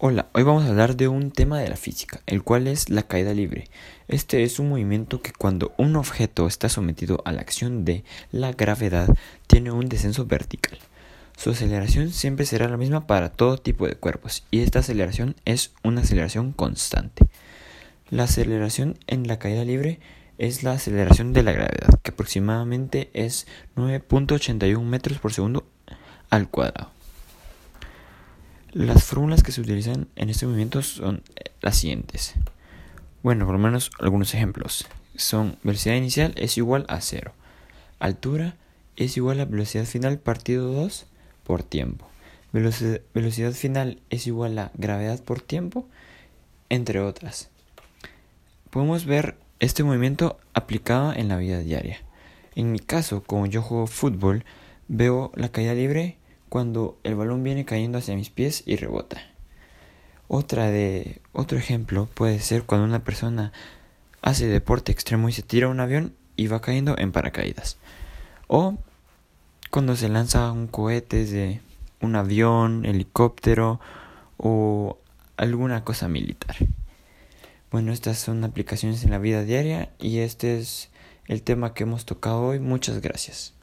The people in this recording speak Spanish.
Hola, hoy vamos a hablar de un tema de la física, el cual es la caída libre. Este es un movimiento que cuando un objeto está sometido a la acción de la gravedad tiene un descenso vertical. Su aceleración siempre será la misma para todo tipo de cuerpos y esta aceleración es una aceleración constante. La aceleración en la caída libre es la aceleración de la gravedad, que aproximadamente es 9.81 metros por segundo al cuadrado. Las fórmulas que se utilizan en este movimiento son eh, las siguientes. Bueno, por lo menos algunos ejemplos. Son velocidad inicial es igual a cero. Altura es igual a velocidad final partido 2 por tiempo. Velocidad final es igual a gravedad por tiempo, entre otras. Podemos ver este movimiento aplicado en la vida diaria. En mi caso, como yo juego fútbol, veo la caída libre cuando el balón viene cayendo hacia mis pies y rebota. Otra de otro ejemplo puede ser cuando una persona hace deporte extremo y se tira un avión y va cayendo en paracaídas. O cuando se lanza un cohete de un avión, helicóptero o alguna cosa militar. Bueno, estas son aplicaciones en la vida diaria y este es el tema que hemos tocado hoy. Muchas gracias.